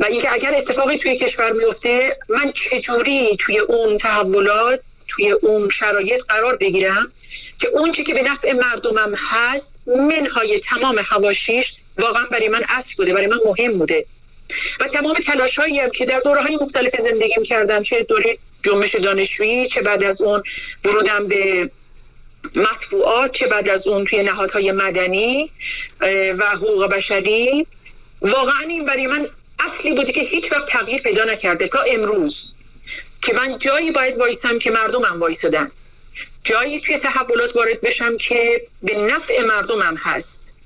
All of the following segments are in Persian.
و اینکه اگر اتفاقی توی کشور میفته من چجوری توی اون تحولات توی اون شرایط قرار بگیرم که اون که به نفع مردمم هست منهای تمام هواشیش واقعا برای من اصل بوده برای من مهم بوده. و تمام تلاش هایی که در دوره های مختلف زندگیم کردم چه دوره جنبش دانشجویی چه بعد از اون ورودم به مطبوعات چه بعد از اون توی نهادهای مدنی و حقوق بشری واقعا این برای من اصلی بوده که هیچ وقت تغییر پیدا نکرده تا امروز. که من جایی باید وایسم که مردمم وایسدن جایی توی تحولات وارد بشم که به نفع مردمم هست.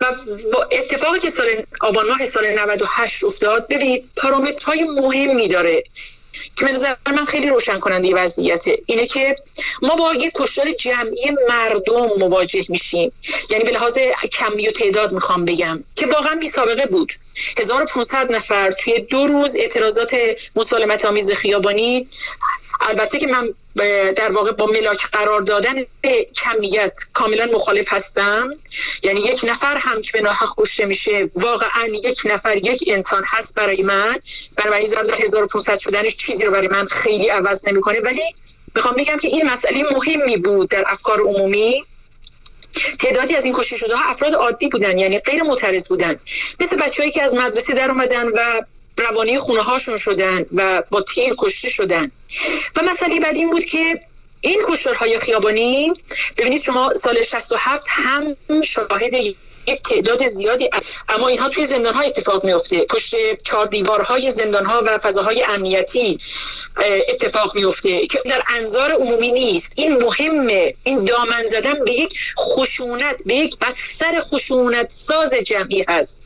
و اتفاقی که سال آبان ماه سال 98 افتاد ببینید پارامترهای مهمی داره. که به نظر من خیلی روشن کننده وضعیته. اینه که ما با یک کشتار جمعی مردم مواجه میشیم. یعنی به لحاظ کمی و تعداد می‌خوام بگم که واقعا بی سابقه بود. 1500 نفر توی دو روز اعتراضات مسالمت آمیز خیابانی البته که من در واقع با ملاک قرار دادن به کمیت کاملا مخالف هستم. یعنی یک نفر هم که به ناحق کشته میشه واقعا یک نفر یک انسان هست برای من. برای ضرب 1500 شدنش چیزی رو برای من خیلی عوض نمی‌کنه. ولی می‌خوام بگم که این مسئله مهمی بود در افکار عمومی. تعدادی از این کشته شده ها افراد عادی بودن یعنی غیر معترض بودن. مثل بچههایی که از مدرسه در اومدن و روانی خونه هاشون شدن و با تیر کشته شدن. و مسئله بعد این بود که این کشتارهای خیابانی ببینید شما سال 67 هم شاهد یک تعداد زیادی اما اینها توی زندان ها اتفاق میفته پشت چهار دیوارهای زندان ها و فضاهای امنیتی اتفاق میفته که در انظار عمومی نیست. این مهمه. این دامن زدن به یک خشونت به یک بستر خشونت ساز جمعی هست.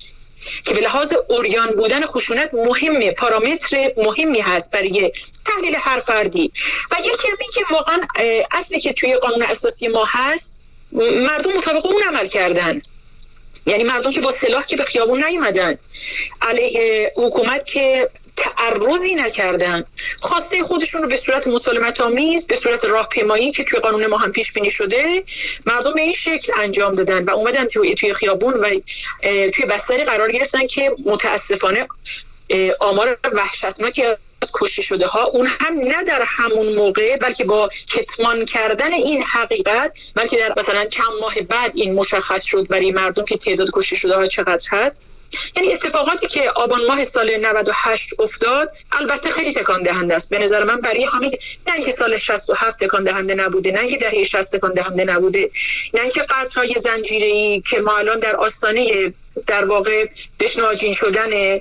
که به لحاظ اوریان بودن خشونت مهمه پارامتر مهمی هست برای تحلیل هر فردی. و یکی هم که واقعا اصلی که توی قانون اساسی ما هست مردم مطابق اون عمل کردن. یعنی مردم که با سلاح که به خیابون نیومدن. علیه حکومت که تعرضی نکردن. خواسته خودشون رو به صورت مسالمت آمیز به صورت راهپیمایی که توی قانون ما هم پیش بینی شده مردم این شکل انجام دادن و اومدن توی توی خیابون و توی بستری قرار گرفتن که متاسفانه آمار وحشتناکی از کشته شده ها. اون هم نه در همون موقع بلکه با کتمان کردن این حقیقت بلکه در مثلا چند ماه بعد این مشخص شد برای مردم که تعداد کشته شده ها چقدر هست. یعنی اتفاقاتی که آبان ماه سال 98 افتاد البته خیلی تکان دهنده است. به نظر من برای همه نه اینکه سال 67 تکان دهنده نبوده نه اینکه دهه 60 تکان دهنده نبوده نه اینکه قطرهای زنجیره‌ای که ما الان در آستانه در واقع بشناجین شدن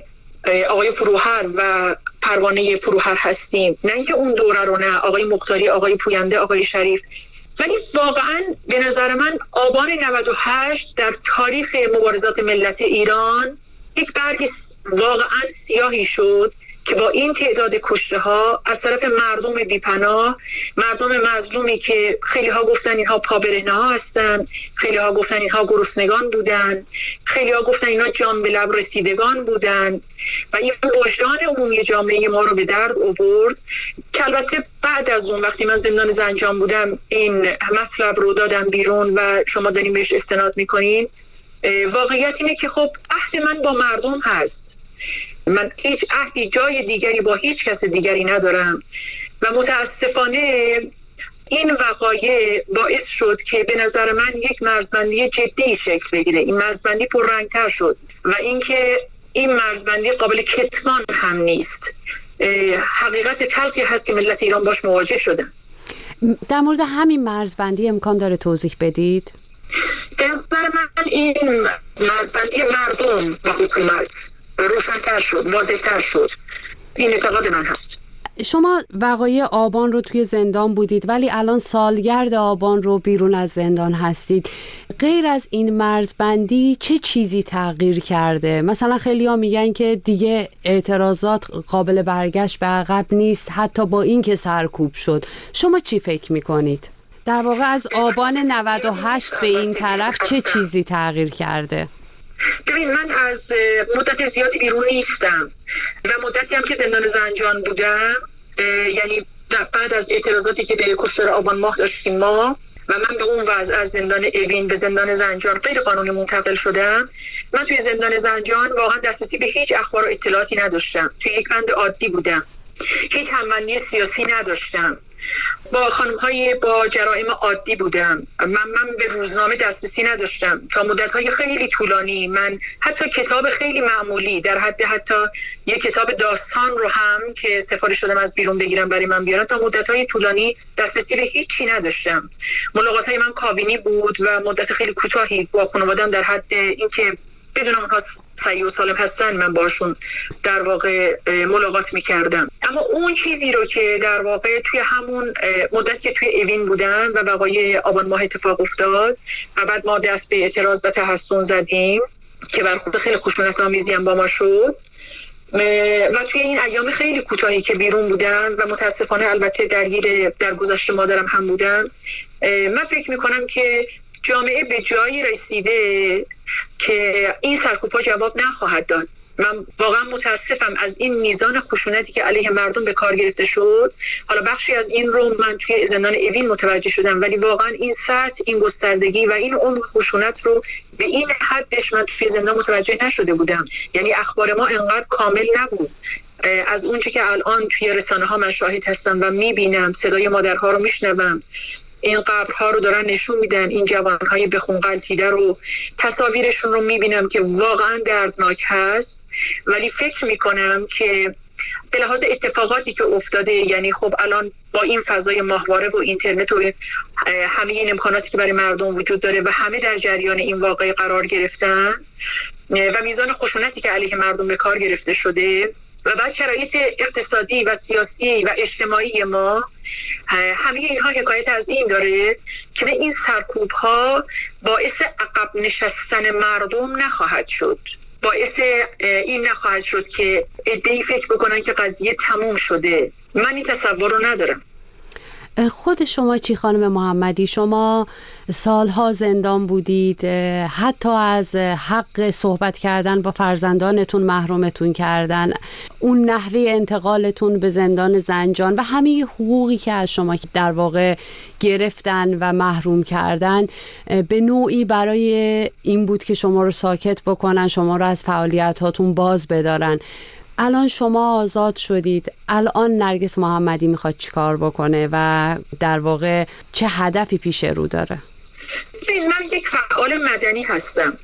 آقای فروهر و پروانه فروهر هستیم نه اینکه اون دوره رو نه آقای مختاری آقای پوینده آقای شریف ولی واقعا به نظر من آبان 98 در تاریخ مبارزات ملت ایران یک برگ واقعا سیاهی شد که با این تعداد کشته ها از طرف مردم بیپناه مردم مظلومی که خیلی ها گفتن اینها پابرهنه ها هستن خیلی ها گفتن اینها گرسنگان بودن خیلی ها گفتن اینها جان به لب رسیدگان بودن و این وجدان عمومی جامعه ما رو به درد آورد که البته بعد از اون وقتی من زندان زنجان بودم این مطلب رو دادم بیرون و شما داریم بهش استناد می‌کنین واقعیت اینه که خب عهد من با مردم هست. من هیچ عهدی جای دیگری با هیچ کس دیگری ندارم. و متاسفانه این وقایع باعث شد که به نظر من یک مرزبندی جدی شکل بگیره. این مرزبندی پررنگتر شد و اینکه این مرزبندی قابل کتمان هم نیست. حقیقت تلخی هست که ملت ایران باش مواجه شدن. در مورد همین مرزبندی امکان داره توضیح بدید؟ به نظر من این مرزبندی مردم و حکومت روشنتر شد واضحتر شد. این اعتقاد من هست. شما وقایع آبان رو توی زندان بودید ولی الان سالگرد آبان رو بیرون از زندان هستید. غیر از این مرزبندی چه چیزی تغییر کرده؟ مثلا خیلی میگن که دیگه اعتراضات قابل برگشت به عقب نیست حتی با اینکه سرکوب شد. شما چی فکر می‌کنید؟ در واقع از آبان 98 به این طرف چه چیزی تغییر کرده؟ ببین من از مدت زیادی بیرون نیستم و مدتی هم که زندان زنجان بودم یعنی بعد از اعتراضاتی که به کشتار آبان ماه داشتیم ما و من به اون وضع از زندان اوین به زندان زنجان غیر قانونی منتقل شدم من توی زندان زنجان واقعا دسترسی به هیچ اخبار و اطلاعاتی نداشتم. توی یک بند عادی بودم. هیچ همبندی سیاسی نداشتم. با خانم های با جرائم عادی بودم. من من به روزنامه دسترسی نداشتم. تا مدت های خیلی طولانی. من حتی کتاب خیلی معمولی در حد حتی یک کتاب داستان رو هم که سفارش شدم از بیرون بگیرم برای من بیارم تا مدت های طولانی دسترسی به هیچی نداشتم. ملاقات های من کابینی بود و مدت خیلی کوتاهی با خانوادم در حد اینکه بدونم اونها سعی و سالم هستن من باشون در واقع ملاقات می‌کردم. اما اون چیزی رو که در واقع توی همون مدت که توی اوین بودم و بقای آبان ماه اتفاق افتاد و بعد ما دست به اعتراض و تحسن زدیم که بر خود خیلی خشونت آمیزی هم با ما شد. و توی این ایام خیلی کوتاهی که بیرون بودم و متاسفانه البته درگیر در گذشته مادرم هم بودم من فکر می‌کنم که جامعه به جایی رسیده که این سرکوبها جواب نخواهد داد. من واقعا متاسفم از این میزان خشونتی که علیه مردم به کار گرفته شد. حالا بخشی از این رو من توی زندان اوین متوجه شدم ولی واقعا این سطح این گستردگی و این عمق خشونت رو به این حدش من توی زندان متوجه نشده بودم. یعنی اخبار ما انقدر کامل نبود. از اونچه که الان توی رسانه ها من شاهد هستم و می‌بینم صدای مادرها رو میشنوم. این قبرها رو دارن نشون میدن این جوانهای بخون قلتیده رو. تصاویرشون رو می‌بینم که واقعا دردناک هست. ولی فکر می‌کنم که به لحاظ اتفاقاتی که افتاده یعنی خب الان با این فضای ماهواره و اینترنت و همه این امکاناتی که برای مردم وجود داره و همه در جریان این واقعی قرار گرفتن و میزان خشونتی که علیه مردم به کار گرفته شده و بعد شرایط اقتصادی و سیاسی و اجتماعی ما همه اینها حکایت از این داره که این سرکوب ها باعث عقب نشستن مردم نخواهد شد. باعث این نخواهد شد که ادهی فکر بکنن که قضیه تموم شده. من این تصور رو ندارم. خود شما چی خانم محمدی؟ شما سالها زندان بودید حتی از حق صحبت کردن با فرزندانتون محرومتون کردن اون نحوه انتقالتون به زندان زنجان و همه حقوقی که از شما در واقع گرفتن و محروم کردن به نوعی برای این بود که شما رو ساکت بکنن شما رو از فعالیت هاتون باز بدارن. الان شما آزاد شدید. الان نرگس محمدی می‌خواد چیکار بکنه و در واقع چه هدفی پیش رو داره؟ من یک فعال مدنی هستم.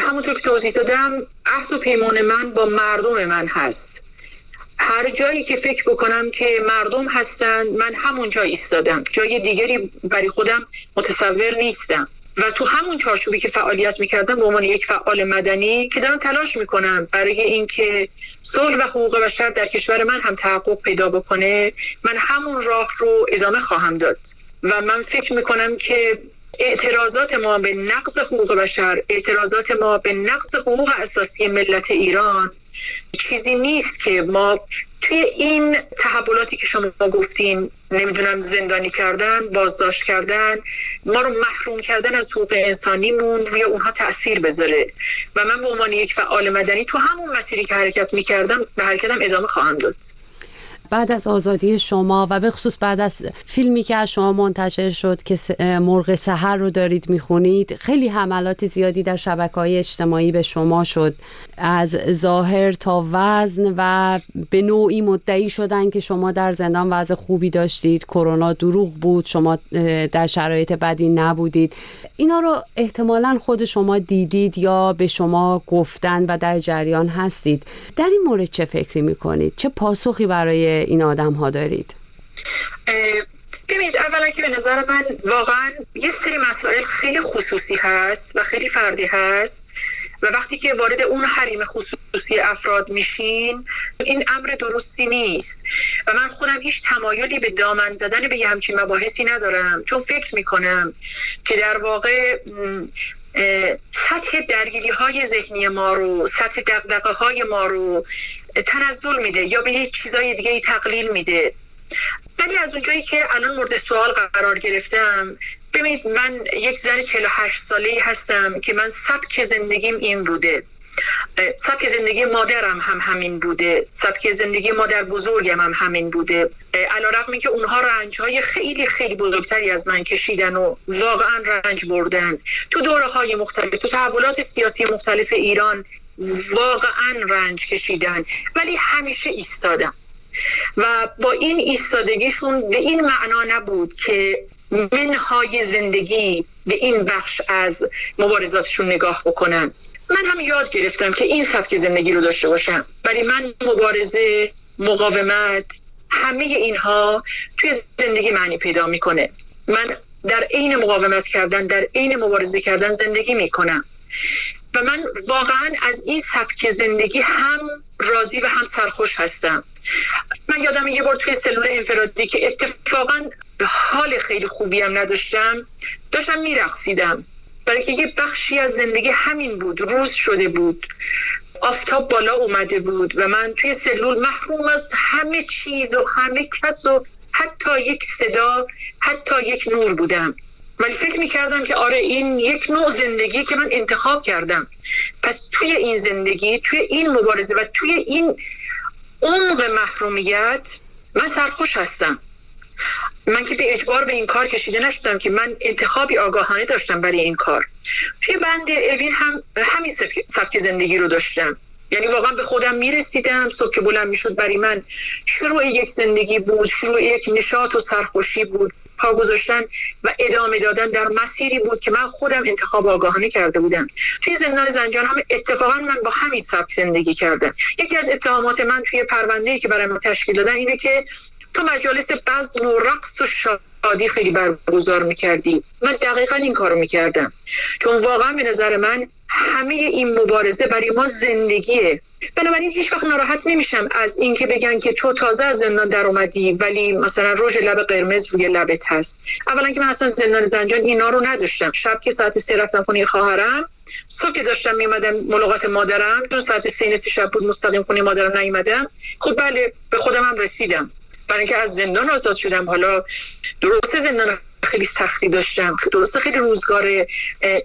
همونطور که توضیح دادم عهد و پیمان من با مردم من هست. هر جایی که فکر بکنم که مردم هستند من همون جا ایستادم. جای دیگری برای خودم متصور نیستم. و تو همون چارچوبی که فعالیت می‌کردم به عنوان یک فعال مدنی که دارم تلاش می‌کنم برای اینکه صلح و حقوق بشر در کشور من هم تحقق پیدا بکنه من همون راه رو ادامه خواهم داد. و من فکر می‌کنم که اعتراضات ما به نقض حقوق بشر اعتراضات ما به نقض حقوق اساسی ملت ایران چیزی نیست که ما توی این تحولاتی که شما گفتین نمی‌دونم زندانی کردن بازداشت کردن ما رو محروم کردن از حقوق انسانیمون روی اونها تاثیر بذاره. و من به عنوان یک فعال مدنی تو همون مسیری که حرکت می‌کردم به حرکتم ادامه خواهم داد. بعد از آزادی شما و به خصوص بعد از فیلمی که از شما منتشر شد که مرغ سحر رو دارید می‌خونید خیلی حملات زیادی در شبکه های اجتماعی به شما شد. از ظاهر تا وزن و به نوعی مدعی شدن که شما در زندان وضع خوبی داشتید. کرونا دروغ بود شما در شرایط بدی نبودید. اینا رو احتمالا خود شما دیدید یا به شما گفتن و در جریان هستید. در این مورد چه فکری می‌کنید؟ چه پاسخی برای این آدم ها دارید ببینید اولا که به نظر من واقعا یه سری مسائل خیلی خصوصی هست و خیلی فردی هست و وقتی که وارد اون حریم خصوصی افراد میشین این امر درستی نیست. و من خودم هیچ تمایلی به دامن زدن به یه همچین مباحثی ندارم. چون فکر می‌کنم که در واقع سطح درگیری های ذهنی ما رو سطح دقدقه های ما رو تنزل میده یا به یه چیزای دیگه تقلیل میده. ولی از اونجایی که الان مورد سوال قرار گرفتم ببینید من یک زن 48 ساله هستم که من سبک زندگیم این بوده. سبک زندگی مادرم هم همین بوده. سبک زندگی مادر بزرگم هم همین بوده. علا رقم که اونها رنج های خیلی خیلی بزرگتری از من کشیدن و واقعا رنج بردن. تو دوره های مختلف تو تحولات سیاسی مختلف ایران واقعا رنج کشیدن ولی همیشه ایستادم. و با این ایستادگیشون به این معنا نبود که منهای زندگی به این بخش از مبارزاتشون نگاه بکنن. من هم یاد گرفتم که این سبک زندگی رو داشته باشم. ولی من مبارزه مقاومت همه اینها توی زندگی معنی پیدا می‌کنه. من در عین مقاومت کردن در عین مبارزه کردن زندگی می‌کنم. و من واقعا از این سبک زندگی هم راضی و هم سرخوش هستم. من یادم یه بار توی سلول انفرادی که اتفاقا حال خیلی خوبی هم نداشتم داشتم میرقصیدم. برای که یه بخشی از زندگی همین بود روز شده بود آفتاب بالا اومده بود و من توی سلول محروم از همه چیز و همه کس و حتی یک صدا حتی یک نور بودم. ولی فکر می‌کردم که آره این یک نوع زندگی که من انتخاب کردم. پس توی این زندگی توی این مبارزه و توی این عمق محرومیت من سرخوش هستم. من که به اجبار به این کار کشیده نشدم که من انتخابی آگاهانه داشتم برای این کار. توی بند اوین هم همین سبک زندگی رو داشتم. یعنی واقعا به خودم می‌رسیدم صبح که بلند می‌شد برای من شروع یک زندگی بود شروع یک نشاط و سرخوشی بود. پا گذاشتن و ادامه دادن در مسیری بود که من خودم انتخاب آگاهانه کرده بودم. توی زندان زنجان هم اتفاقا من با همین سبک زندگی کردم. یکی از اتهامات من توی پرونده که برای من تشکیل دادن اینه که تو مجالس بزن و رقص و شادی خیلی برگزار می‌کردی. من دقیقا این کارو می‌کردم. چون واقعا به نظر من همه این مبارزه برای ما زندگیه. بنابراین هیچ وقت ناراحت نمیشم از اینکه بگن که تو تازه از زندان در اومدی ولی مثلا رژ لب قرمز روی لبت هست. اولا که من اصلا زندان زنجان اینا رو نداشتم. شب که ساعت سه رفتم خونه خواهرم صبح که داشتم میمدم ملاقات مادرم چون ساعت سه نصف شب بود مستقیم خونه مادرم نیومدم. خب بله به خودم هم رسیدم. برای اینکه از زندان آزاد شدم. حالا درست زندان خیلی سختی داشتم درست خیلی روزگار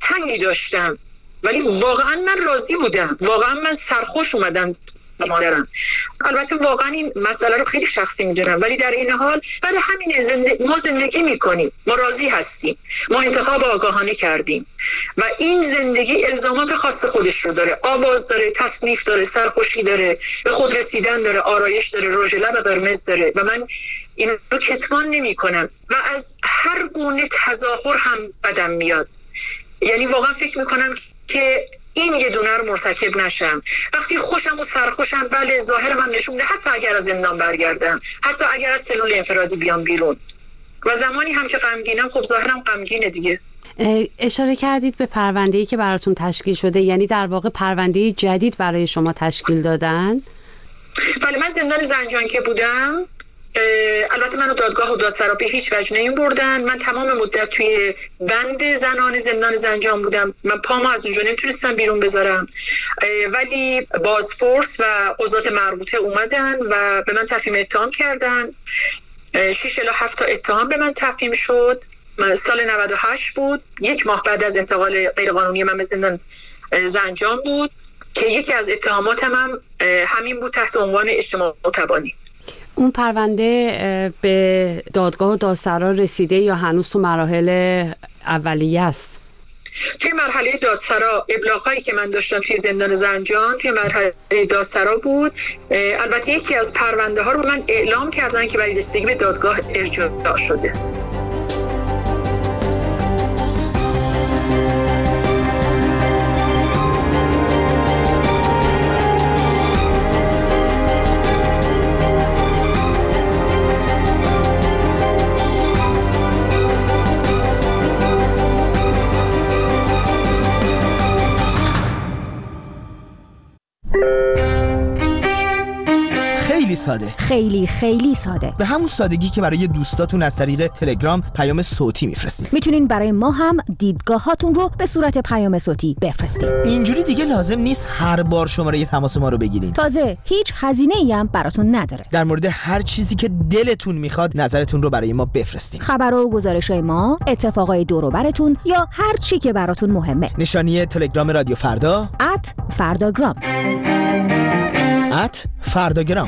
تنگی داشتم. ولی واقعا من راضی بودم. واقعا من سرخوش اومدم. مادرم البته واقعا این مسئله رو خیلی شخصی می‌دونم. ولی در این حال برای همین زندگی ما زندگی می‌کنیم. ما راضی هستیم. ما انتخاب آگاهانه کردیم. و این زندگی الزامات خاص خودش رو داره. آواز داره تصنیف داره سرخوشی داره به خود رسیدن داره آرایش داره رژ لب قرمز داره. و من این رو کتمان نمی کنم و از هر گونه تظاهر هم بدم میاد. یعنی واقعا فکر می‌کنم که این یه دونه رو مرتکب نشم. وقتی خوشم و سرخوشم بله ظاهر من نشون میده. حتی اگر از زندان برگردم حتی اگر از سلول انفرادی بیام بیرون. و زمانی هم که غمگینم خب ظاهرم غمگینه دیگه. اشاره کردید به پرونده ای که براتون تشکیل شده یعنی در واقع پرونده جدید برای شما تشکیل دادن؟ بله من زندان زنجان که بودم البته منو دادگاه و دادسرا به هیچ وجه نمی بردن من تمام مدت توی بند زنان زندان زنجان بودم. من پامو از اونجا نمی‌تونستم بیرون بذارم. ولی بازپرس و عضات مربوطه اومدن و به من تفهیم اتهام کردن. 6 الی 7 تا اتهام به من تفهیم شد. سال 98 بود. یک ماه بعد از انتقال غیرقانونی من به زندان زنجان بود که یکی از اتهاماتم هم همین بود تحت عنوان اجتماع تبانی اون پرونده به دادگاه و دادسرا رسیده یا هنوز تو مراحل اولیه است؟ توی مرحله دادسرا ابلاغایی که من داشتم توی زندان زنجان توی مرحله دادسرا بود. البته یکی از پرونده ها رو من اعلام کردن که برای رسیدگی به دادگاه ارجاع شده. ساده. خیلی خیلی ساده. به همون سادگی که برای دوستاتون از طریق تلگرام پیام صوتی میفرستین می‌تونین برای ما هم دیدگاهاتون رو به صورت پیام صوتی بفرستین اینجوری دیگه لازم نیست هر بار شماره تماس ما رو بگیرین. تازه هیچ هزینه ای هم براتون نداره. در مورد هر چیزی که دلتون می‌خواد نظرتون رو برای ما بفرستین. خبر و گزارش های ما اتفاقای دوروبرتون یا هر چی که براتون مهمه. نشانی تلگرام رادیو فردا. ات فرداگرام. ات فرداگرام.